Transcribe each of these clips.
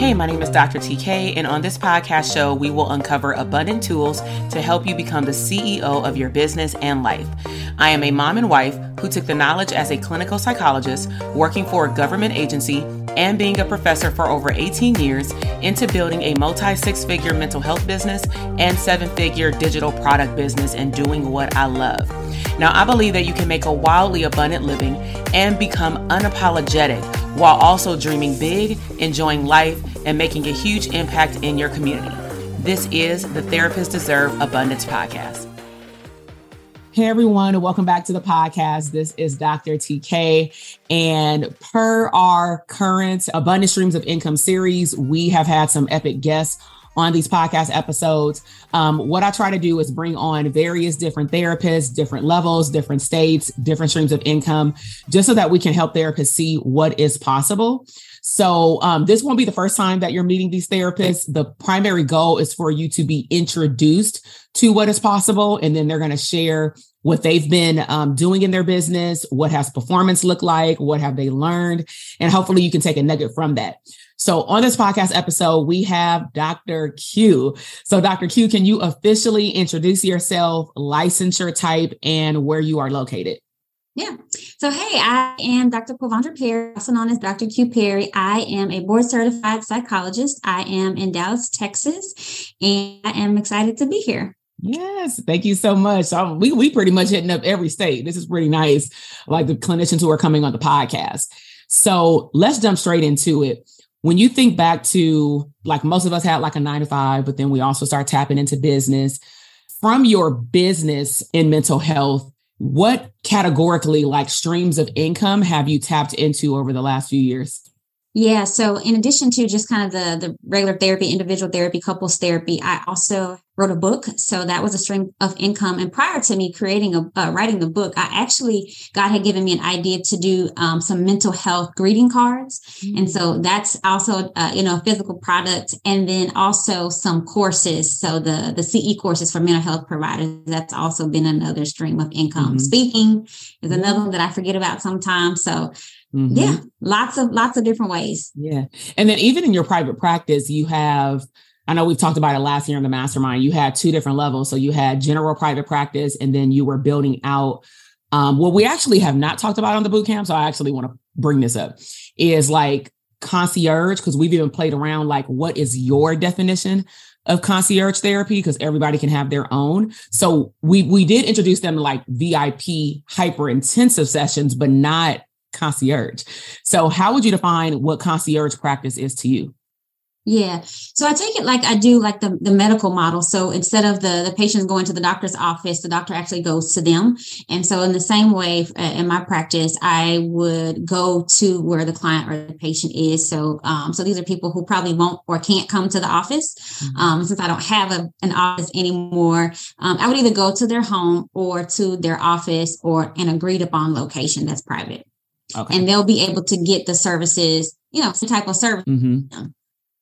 Hey, my name is Dr. TK, and on this podcast show, we will uncover abundant tools to help you become the CEO of your business and life. I am a mom and wife who took the knowledge as a clinical psychologist, working for a government agency, and being a professor for over 18 years into building a multi six figure mental health business and seven figure digital product business and doing what I love. Now, I believe that you can make a wildly abundant living and become unapologetic while also dreaming big, enjoying life, and making a huge impact in your community. This is the Therapists Deserve Abundance podcast. Hey everyone, and welcome back to the podcast. This is Dr. TK. And per our current Abundant Streams of Income series, we have had some epic guests on these podcast episodes. Um, what I try to do is bring on various different therapists, different levels, different states, different streams of income, just so that we can help therapists see what is possible. So um, this won't be the first time that you're meeting these therapists. The primary goal is for you to be introduced to what is possible, and then they're going to share what they've been um, doing in their business, what has performance looked like, what have they learned, and hopefully you can take a nugget from that. So on this podcast episode, we have Dr. Q. So Dr. Q, can you officially introduce yourself, licensure type, and where you are located? Yeah. So, hey, I am Dr. Pavandra Perry, also known as Dr. Q Perry. I am a board certified psychologist. I am in Dallas, Texas, and I am excited to be here. Yes, thank you so much. We we pretty much hitting up every state. This is pretty nice. Like the clinicians who are coming on the podcast. So let's jump straight into it when you think back to like most of us had like a nine to five, but then we also start tapping into business from your business in mental health, what categorically like streams of income have you tapped into over the last few years? Yeah. So in addition to just kind of the the regular therapy, individual therapy, couples therapy, I also wrote a book. So that was a stream of income. And prior to me creating a uh, writing the book, I actually God had given me an idea to do um, some mental health greeting cards, mm-hmm. and so that's also uh, you know a physical product, and then also some courses. So the the CE courses for mental health providers. That's also been another stream of income. Mm-hmm. Speaking is another one that I forget about sometimes. So Mm-hmm. Yeah, lots of lots of different ways. Yeah. And then even in your private practice, you have I know we've talked about it last year in the mastermind. You had two different levels. So you had general private practice and then you were building out um what we actually have not talked about on the boot camp, so I actually want to bring this up is like concierge because we've even played around like what is your definition of concierge therapy because everybody can have their own. So we we did introduce them like VIP hyper intensive sessions but not concierge. So, how would you define what concierge practice is to you? Yeah. So I take it like I do like the, the medical model. So instead of the, the patient going to the doctor's office, the doctor actually goes to them. And so in the same way uh, in my practice, I would go to where the client or the patient is. So, um, so these are people who probably won't or can't come to the office. Mm-hmm. Um, since I don't have a, an office anymore, um, I would either go to their home or to their office or an agreed upon location that's private. Okay. And they'll be able to get the services, you know, some type of service. Mm-hmm.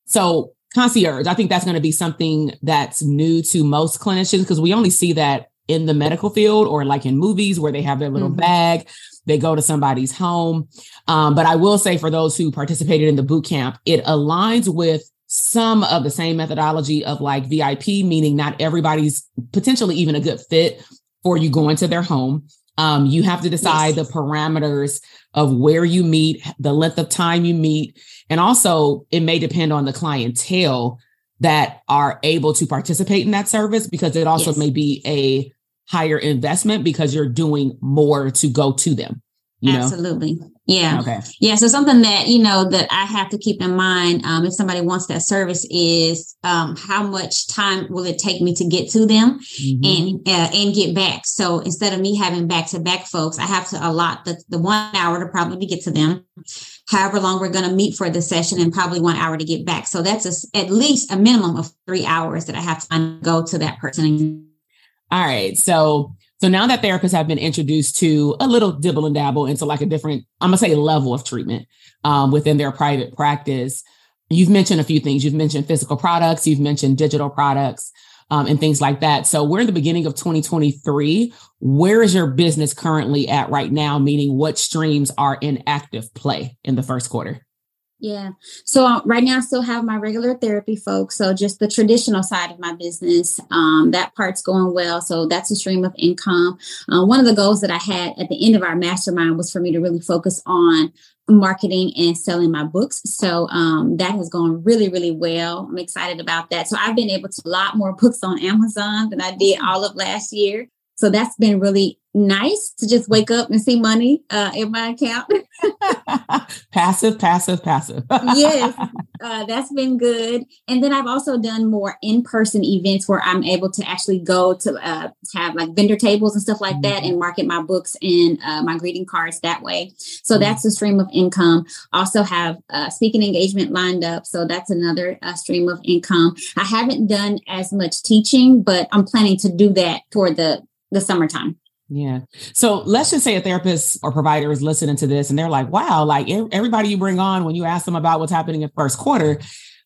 So concierge, I think that's going to be something that's new to most clinicians because we only see that in the medical field or like in movies where they have their little mm-hmm. bag, they go to somebody's home. Um, but I will say for those who participated in the boot camp, it aligns with some of the same methodology of like VIP, meaning not everybody's potentially even a good fit for you going to their home. Um, you have to decide yes. the parameters of where you meet, the length of time you meet, and also it may depend on the clientele that are able to participate in that service because it also yes. may be a higher investment because you're doing more to go to them. You Absolutely. Know? Yeah. Okay. Yeah. So something that, you know, that I have to keep in mind, um, if somebody wants that service is, um, how much time will it take me to get to them mm-hmm. and, uh, and get back. So instead of me having back to back folks, I have to allot the, the one hour to probably get to them. However long we're going to meet for the session and probably one hour to get back. So that's a, at least a minimum of three hours that I have to go to that person. All right. So so now that therapists have been introduced to a little dibble and dabble into like a different, I'm gonna say level of treatment um, within their private practice, you've mentioned a few things. You've mentioned physical products, you've mentioned digital products, um, and things like that. So we're in the beginning of 2023. Where is your business currently at right now? Meaning, what streams are in active play in the first quarter? Yeah. So uh, right now I still have my regular therapy folks. So just the traditional side of my business, um, that part's going well. So that's a stream of income. Uh, one of the goals that I had at the end of our mastermind was for me to really focus on marketing and selling my books. So um, that has gone really, really well. I'm excited about that. So I've been able to a lot more books on Amazon than I did all of last year. So that's been really nice to just wake up and see money uh, in my account. passive, passive, passive. yes, uh, that's been good. And then I've also done more in person events where I'm able to actually go to uh, have like vendor tables and stuff like mm-hmm. that and market my books and uh, my greeting cards that way. So mm-hmm. that's a stream of income. Also have a speaking engagement lined up. So that's another uh, stream of income. I haven't done as much teaching, but I'm planning to do that toward the the summertime. Yeah. So let's just say a therapist or provider is listening to this and they're like, wow, like everybody you bring on when you ask them about what's happening in first quarter,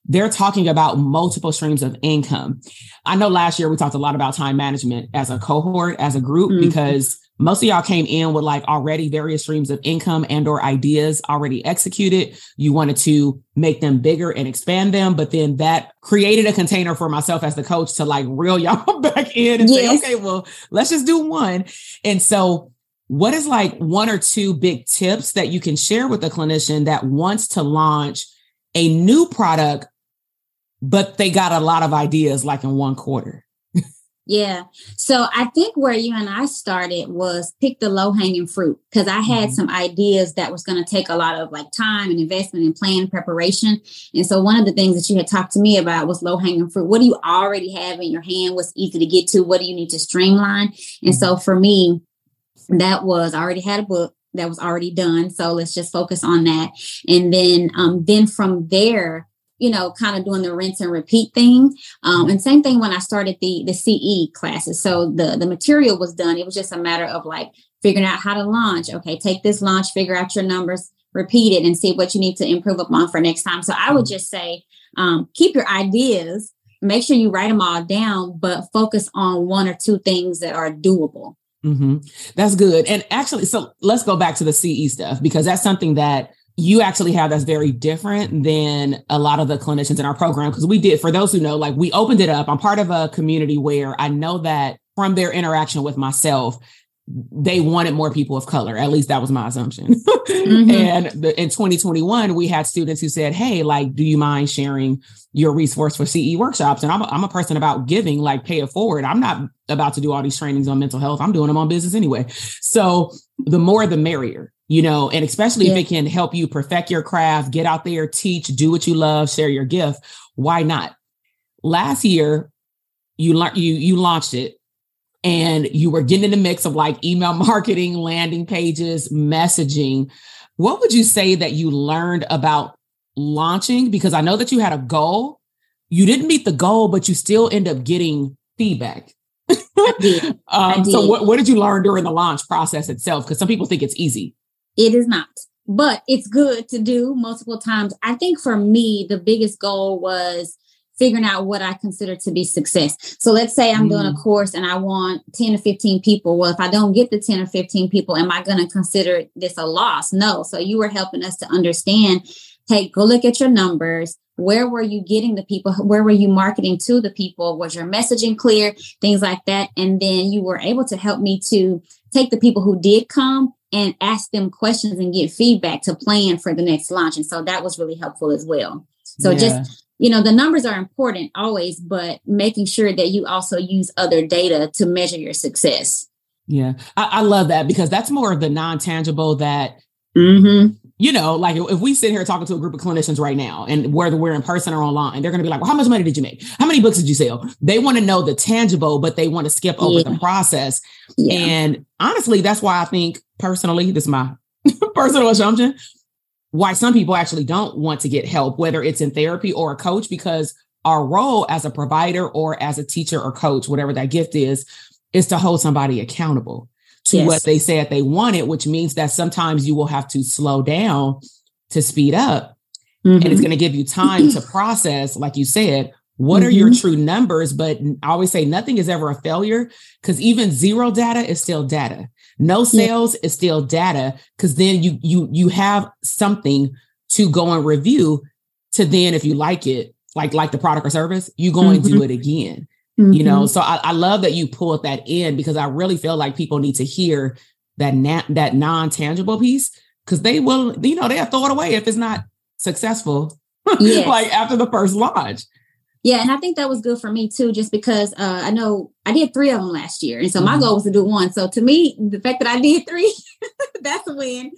they're talking about multiple streams of income. I know last year we talked a lot about time management as a cohort, as a group, mm-hmm. because most of y'all came in with like already various streams of income and or ideas already executed. You wanted to make them bigger and expand them but then that created a container for myself as the coach to like reel y'all back in and yes. say okay well let's just do one. And so what is like one or two big tips that you can share with a clinician that wants to launch a new product but they got a lot of ideas like in one quarter yeah. So I think where you and I started was pick the low hanging fruit because I had mm-hmm. some ideas that was going to take a lot of like time and investment and plan preparation. And so one of the things that you had talked to me about was low hanging fruit. What do you already have in your hand? What's easy to get to? What do you need to streamline? Mm-hmm. And so for me, that was I already had a book that was already done. So let's just focus on that. And then, um, then from there, you know, kind of doing the rinse and repeat thing. Um, and same thing when I started the the CE classes. So the the material was done. It was just a matter of like figuring out how to launch. Okay, take this launch, figure out your numbers, repeat it, and see what you need to improve upon for next time. So I would just say, um, keep your ideas. Make sure you write them all down, but focus on one or two things that are doable. Mm-hmm. That's good. And actually, so let's go back to the CE stuff because that's something that you actually have that's very different than a lot of the clinicians in our program because we did for those who know like we opened it up. I'm part of a community where i know that from their interaction with myself they wanted more people of color. At least that was my assumption. Mm-hmm. and the, in 2021 we had students who said hey like do you mind sharing your resource for ce workshops? And i'm a, I'm a person about giving like pay it forward. I'm not about to do all these trainings on mental health. I'm doing them on business anyway. So the more the merrier you know, and especially yeah. if it can help you perfect your craft, get out there, teach, do what you love, share your gift. why not? Last year, you learned you you launched it and you were getting in the mix of like email marketing, landing pages, messaging. What would you say that you learned about launching? Because I know that you had a goal. You didn't meet the goal, but you still end up getting feedback. I did. um, I did. So, what, what did you learn during the launch process itself? Because some people think it's easy. It is not, but it's good to do multiple times. I think for me, the biggest goal was figuring out what I consider to be success. So let's say I'm mm. doing a mm. course and I want 10 or 15 people. Well, if I don't get the 10 or 15 people, am I going to consider this a loss? No. So you were helping us to understand, hey, go look at your numbers. Where were you getting the people? Where were you marketing to the people? Was your messaging clear? Things like that. And then you were able to help me to take the people who did come and ask them questions and get feedback to plan for the next launch. And so that was really helpful as well. So yeah. just you know the numbers are important always but making sure that you also use other data to measure your success yeah i, I love that because that's more of the non-tangible that mm-hmm. You know like if we sit here talking to a group of clinicians right now and whether we're in person or online they're going to be like well how much money did you make how many books did you sell they want to know the tangible but they want to skip over yeah. the process yeah. and honestly that's why i think personally this is my personal assumption why some people actually don't want to get help, whether it's in therapy or a coach, because our role as a provider or as a teacher or coach, whatever that gift is, is to hold somebody accountable to yes. what they said they wanted, which means that sometimes you will have to slow down to speed up. Mm-hmm. And it's mm-hmm. going to give you time to process, like you said, what mm-hmm. are your mm-hmm. true numbers? But I always say nothing is ever a failure because even zero data is still data. No sales yeah. is still data because then you you you have something to go and review to then if you like it, like like the product or service, you go and mm-hmm. do it again. Mm-hmm. You know, so I, I, love that you pulled that in because I really feel like people need to hear that na- that non tangible piece because they will, you know, they'll throw it away if it's not successful. Yes. like after the first launch. Yeah, and I think that was good for me too, just because uh, I know I did three of them last year, and so mm-hmm. my goal was to do one. So to me, the fact that I did three, that's a win.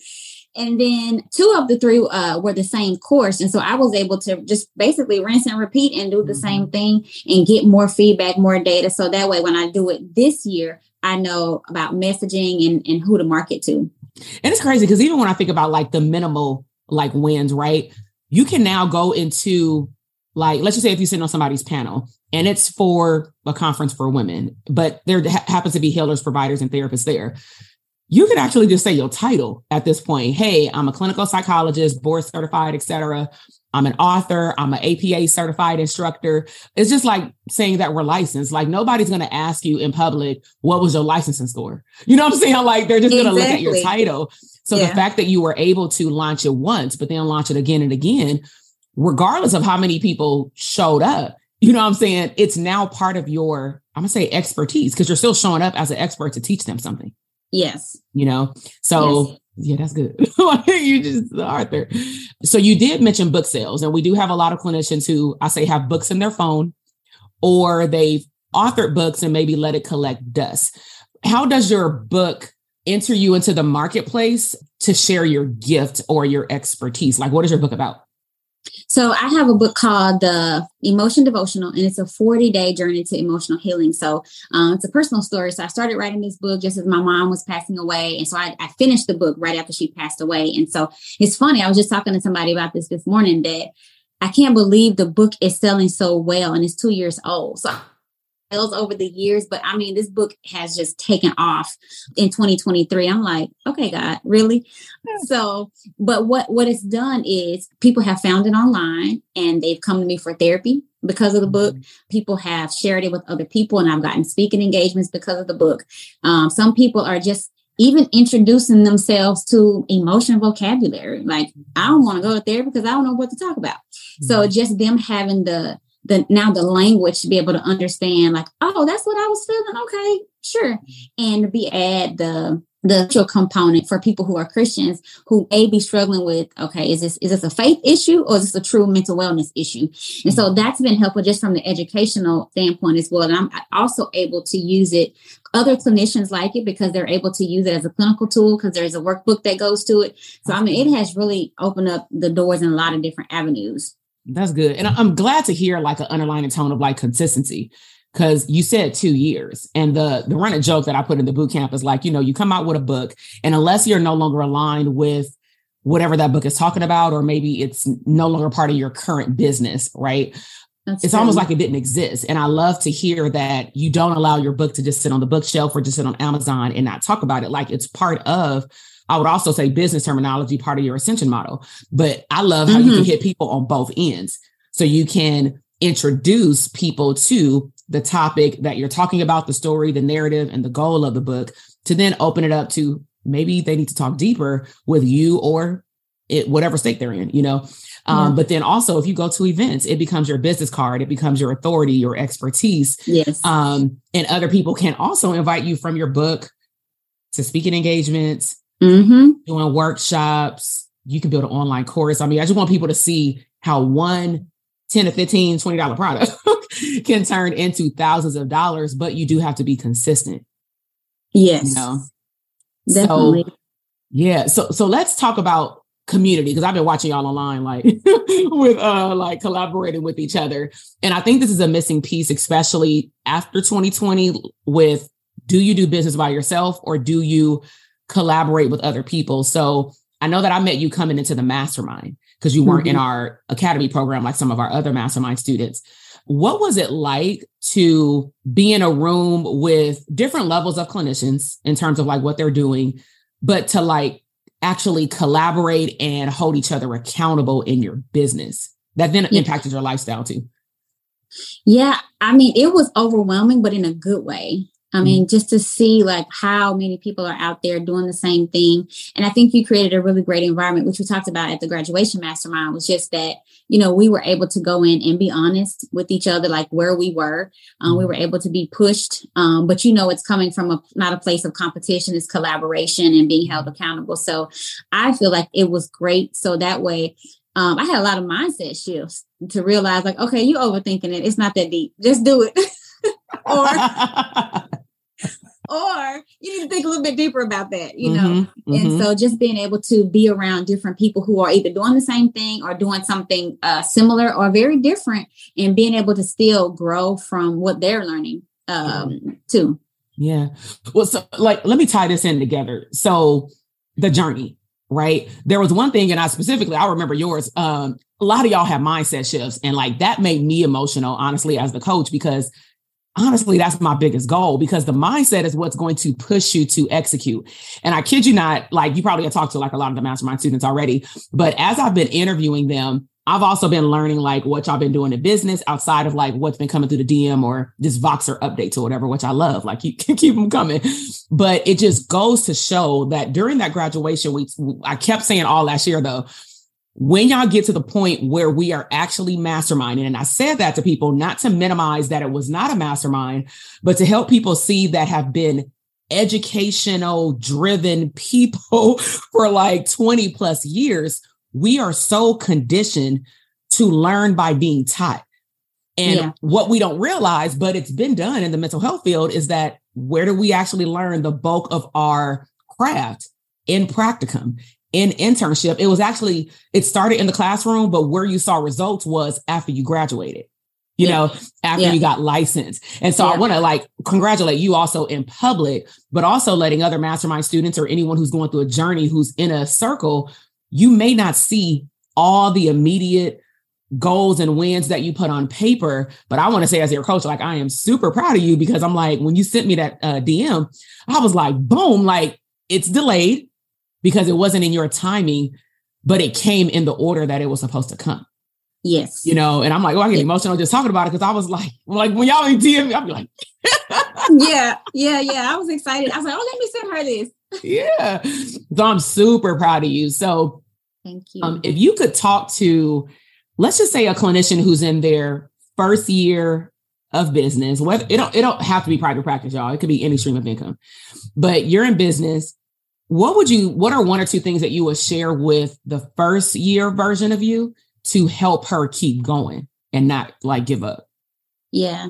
And then two of the three uh, were the same course, and so I was able to just basically rinse and repeat and do the mm-hmm. same thing and get more feedback, more data. So that way, when I do it this year, I know about messaging and and who to market to. And it's crazy because even when I think about like the minimal like wins, right? You can now go into like let's just say if you sit on somebody's panel and it's for a conference for women but there ha- happens to be healers providers and therapists there you can actually just say your title at this point hey i'm a clinical psychologist board certified etc i'm an author i'm an apa certified instructor it's just like saying that we're licensed like nobody's going to ask you in public what was your licensing score you know what i'm saying like they're just going to look at your title so yeah. the fact that you were able to launch it once but then launch it again and again regardless of how many people showed up. You know what I'm saying? It's now part of your, I'm gonna say expertise, because you're still showing up as an expert to teach them something. Yes. You know, so yes. yeah, that's good. you just Arthur. So you did mention book sales, and we do have a lot of clinicians who I say have books in their phone or they've authored books and maybe let it collect dust. How does your book enter you into the marketplace to share your gift or your expertise? Like, what is your book about? So I have a book called The Emotion Devotional, and it's a 40 day journey to emotional healing. So um, it's a personal story. So I started writing this book just as my mom was passing away. And so I, I finished the book right after she passed away. And so it's funny. I was just talking to somebody about this this morning that I can't believe the book is selling so well and it's two years old. So over the years, but I mean, this book has just taken off in 2023. I'm like, okay, God, really? So, but what what it's done is people have found it online and they've come to me for therapy because of the book. Mm-hmm. People have shared it with other people, and I've gotten speaking engagements because of the book. Um, some people are just even introducing themselves to emotion vocabulary. Like, I don't want to go to therapy because I don't know what to talk about. Mm-hmm. So just them having the the now the language to be able to understand like oh that's what i was feeling. Okay sure. Mm-hmm. And be add the the actual component for people who are christians who may be struggling with okay is this is this a faith issue or is this a true mental wellness issue? And so mm-hmm. that's been helpful just from the educational standpoint as well. And i'm also able to use it other clinicians like it because they're able to use it as a clinical tool because there's a workbook that goes to it. So i mean it has really opened up the doors in a lot of different avenues That's good. And I'm glad to hear like an underlying tone of like consistency because you said two years and the the running joke that i put in the boot camp is like you know you come out with a book and unless you're no longer aligned with whatever that book is talking about or maybe it's no longer part of your current business right That's it's true. almost like it didn't exist and i love to hear that you don't allow your book to just sit on the bookshelf or just sit on amazon and not talk about it like it's part of I would also say business terminology, part of your ascension model. But I love how mm-hmm. you can mm-hmm. hit people on both ends. So you can introduce people to the topic that you're talking about, the story, the narrative, and the goal of the book, to then open it up to maybe they need to talk deeper with you or it, whatever state they're in, you know. Um, But then also, if you go to events, it becomes your business card, it becomes your authority, your expertise. Yes. Um, and other people can also invite you from your book to speaking engagements, mm-hmm. doing workshops. You can build an online course. I mean, I just want people to see how one 10 to 15, 20 dollar product can turn into thousands of dollars, but you do have to be consistent. Yes. You know? Definitely. So, yeah. So so let's talk about community because I've been watching y'all online like with uh like collaborating with each other. And I think this is a missing piece, especially after 2020 with do you do business by yourself or do you collaborate with other people? So I know that I met you coming into the mastermind because you weren't mm-hmm. in our academy program like some of our other mastermind students. What was it like to be in a room with different levels of clinicians in terms of like what they're doing, but to like actually collaborate and hold each other accountable in your business that then yeah. impacted your lifestyle too? Yeah, I mean, it was overwhelming, but in a good way. I mm-hmm. mean, just to see like how many people are out there doing the same thing. And I think you created a really great environment, which we talked about at the graduation mastermind was just that, you know, we were able to go in and be honest with each other, like where we were. Um, we mm-hmm. were able to be pushed. Um, but you know, it's coming from a, not a place of competition, it's collaboration and being held accountable. So I feel like it was great. So that way, um, I had a lot of mindset shifts to realize like, okay, you overthinking it. It's not that deep. Just do it. or or you need to think a little bit deeper about that, you know. Mm-hmm, mm-hmm. And so just being able to be around different people who are either doing the same thing or doing something uh, similar or very different and being able to still grow from what they're learning um, too. Yeah. Well, so like, let me tie this in together. So the journey, right? There was one thing, and I specifically, I remember yours. Um, a lot of y'all have mindset shifts, and like that made me emotional, honestly, as the coach, because honestly, that's my biggest goal because the mindset is what's going to push you to execute. And I kid you not, like you probably have talked to like a lot of the mastermind students already, but as I've been interviewing them, I've also been learning like what y'all been doing in business outside of like what's been coming through the DM or this Voxer updates or whatever, which I love. Like you can keep them coming. But it just goes to show that during that graduation week, I kept saying all last year though, when y'all get to the point where we are actually masterminding, and I said that to people not to minimize that it was not a mastermind, but to help people see that have been educational driven people for like 20 plus years, we are so conditioned to learn by being taught. And yeah. what we don't realize, but it's been done in the mental health field, is that where do we actually learn the bulk of our craft? in practicum in internship, it was actually, it started in the classroom, but where you saw results was after you graduated, you yeah. know, after yeah. you got licensed. And so yeah. I want to like congratulate you also in public, but also letting other mastermind students or anyone who's going through a journey who's in a circle, you may not see all the immediate goals and wins that you put on paper. But I want to say, as your coach, like I am super proud of you because I'm like, when you sent me that uh, DM, I was like, boom, like it's delayed because it wasn't in your timing, but it came in the order that it was supposed to come. Yes. You know, and I'm like, oh, I get emotional just talking about it because I was like, like when y'all in DM me, I'd be like, yeah, yeah, yeah. I was excited. I was like, oh, let me send her this. yeah. So I'm super proud of you. So thank you. Um, if you could talk to, let's just say a clinician who's in their first year of business, whether it don't, it don't have to be private practice, y'all. It could be any stream of income, but you're in business what would you what are one or two things that you would share with the first year version of you to help her keep going and not like give up? Yeah.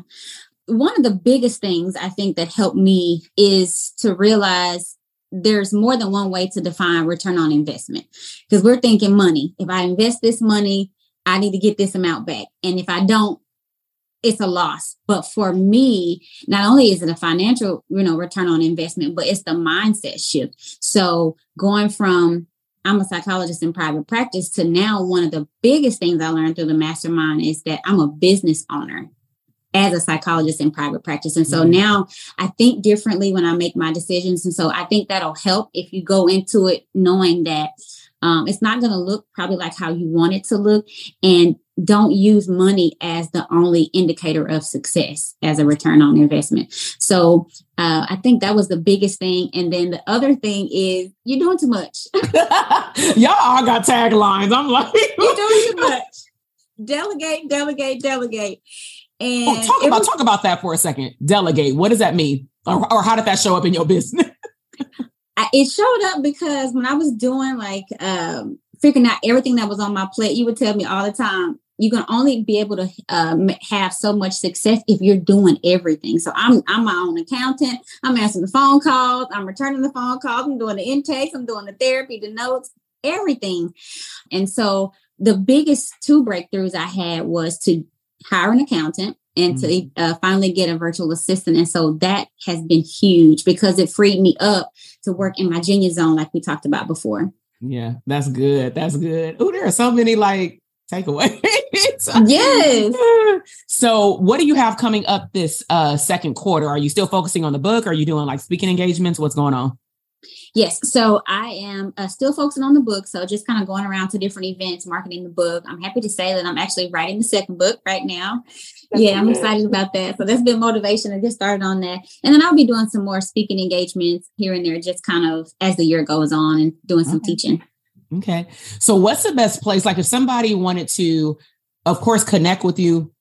One of the biggest things i think that helped me is to realize there's more than one way to define return on investment. Because we're thinking money. If i invest this money I need to get this amount back. And if I don't, it's a loss. But for me, not only is it a financial, you know, return on investment, but it's the mindset shift. So going from I'm a psychologist in private practice to now one of the biggest things I learned through the mastermind is that I'm a business owner as a psychologist in private practice. And so mm-hmm. now I think differently when I make my decisions. And so I think that'll help if you go into it knowing that um, it's not going to look probably like how you want it to look. And don't use money as the only indicator of success as a return on investment. So uh, I think that was the biggest thing. And then the other thing is you're doing too much. Y'all all got taglines. I'm like, you're doing too much. Delegate, delegate, delegate. And oh, talk about was, talk about that for a second. Delegate. What does that mean, or, or how did that show up in your business? I, it showed up because when I was doing like um, figuring out everything that was on my plate, you would tell me all the time, you can only be able to um, have so much success if you're doing everything. So I'm I'm my own accountant. I'm answering the phone calls. I'm returning the phone calls. I'm doing the intakes. I'm doing the therapy, the notes, everything. And so the biggest two breakthroughs I had was to hire an accountant and mm-hmm. to uh, finally get a virtual assistant. And so that has been huge because it freed me up to work in my genius zone, like we talked about before. Yeah, that's good. That's good. Oh, there are so many like takeaways. yes. So, what do you have coming up this uh, second quarter? Are you still focusing on the book? Are you doing like speaking engagements? What's going on? Yes. So I am uh, still focusing on the book. So just kind of going around to different events, marketing the book. I'm happy to say that I'm actually writing the second book right now. That's yeah, I'm excited about that. So that's been motivation to get started on that. And then I'll be doing some more speaking engagements here and there, just kind of as the year goes on and doing some okay. teaching. Okay. So what's the best place? Like if somebody wanted to, of course, connect with you,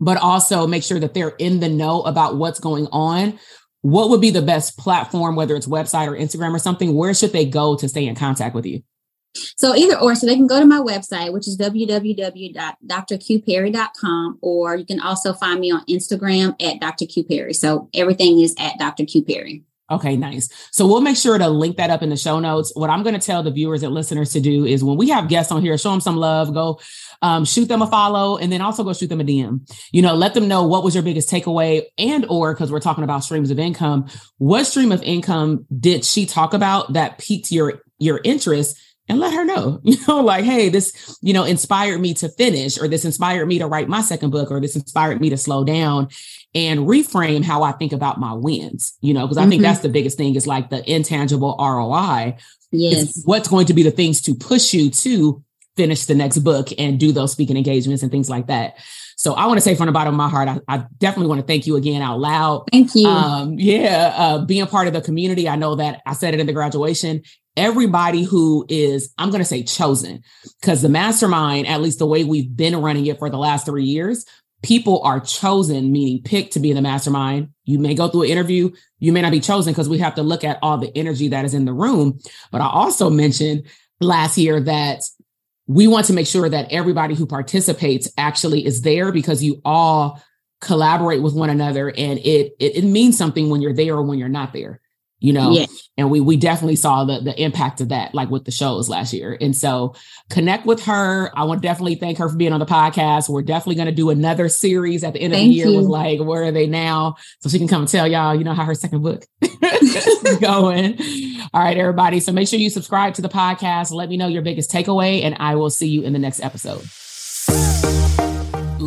but also make sure that they're in the know about what's going on what would be the best platform, whether it's website or Instagram or something? Where should they go to stay in contact with you? So either or, so they can go to my website, which is www.drqperry.com, or you can also find me on Instagram at Dr. Q Perry. So everything is at Dr. Q Perry. Okay, nice. So we'll make sure to link that up in the show notes. What I'm going to tell the viewers and listeners to do is when we have guests on here, show them some love, go um, shoot them a follow, and then also go shoot them a DM. You know, let them know what was your biggest takeaway, and or because we're talking about streams of income, what stream of income did she talk about that piqued your your interest? and let her know, you know, like, hey, this, you know, inspired me to finish, or this inspired me to write my second book, or this inspired me to slow down and reframe how I think about my wins, you know, because I mm-hmm. think that's the biggest thing is like the intangible ROI. Yes. what's going to be the things to push you to finish the next book and do those speaking engagements and things like that. So I want to say from the bottom of my heart, I, I, definitely want to thank you again out loud. Thank you. Um, yeah, uh, being part of the community. I know that I said it in the graduation everybody who is, I'm going to say chosen, because the mastermind, at least the way we've been running it for the last three years, people are chosen, meaning picked to be in the mastermind. You may go through an interview, you may not be chosen because we have to look at all the energy that is in the room. But I also mentioned last year that we want to make sure that everybody who participates actually is there because you all collaborate with one another and it, it, it means something when you're there or when you're not there you know? Yeah. and we we definitely saw the the impact of that like with the shows last year. And so connect with her. I want to definitely thank her for being on the podcast. We're definitely going to do another series at the end thank of the year you. with like where are they now? So she can come and tell y'all you know how her second book is going. All right everybody. So make sure you subscribe to the podcast. Let me know your biggest takeaway and i will see you in the next episode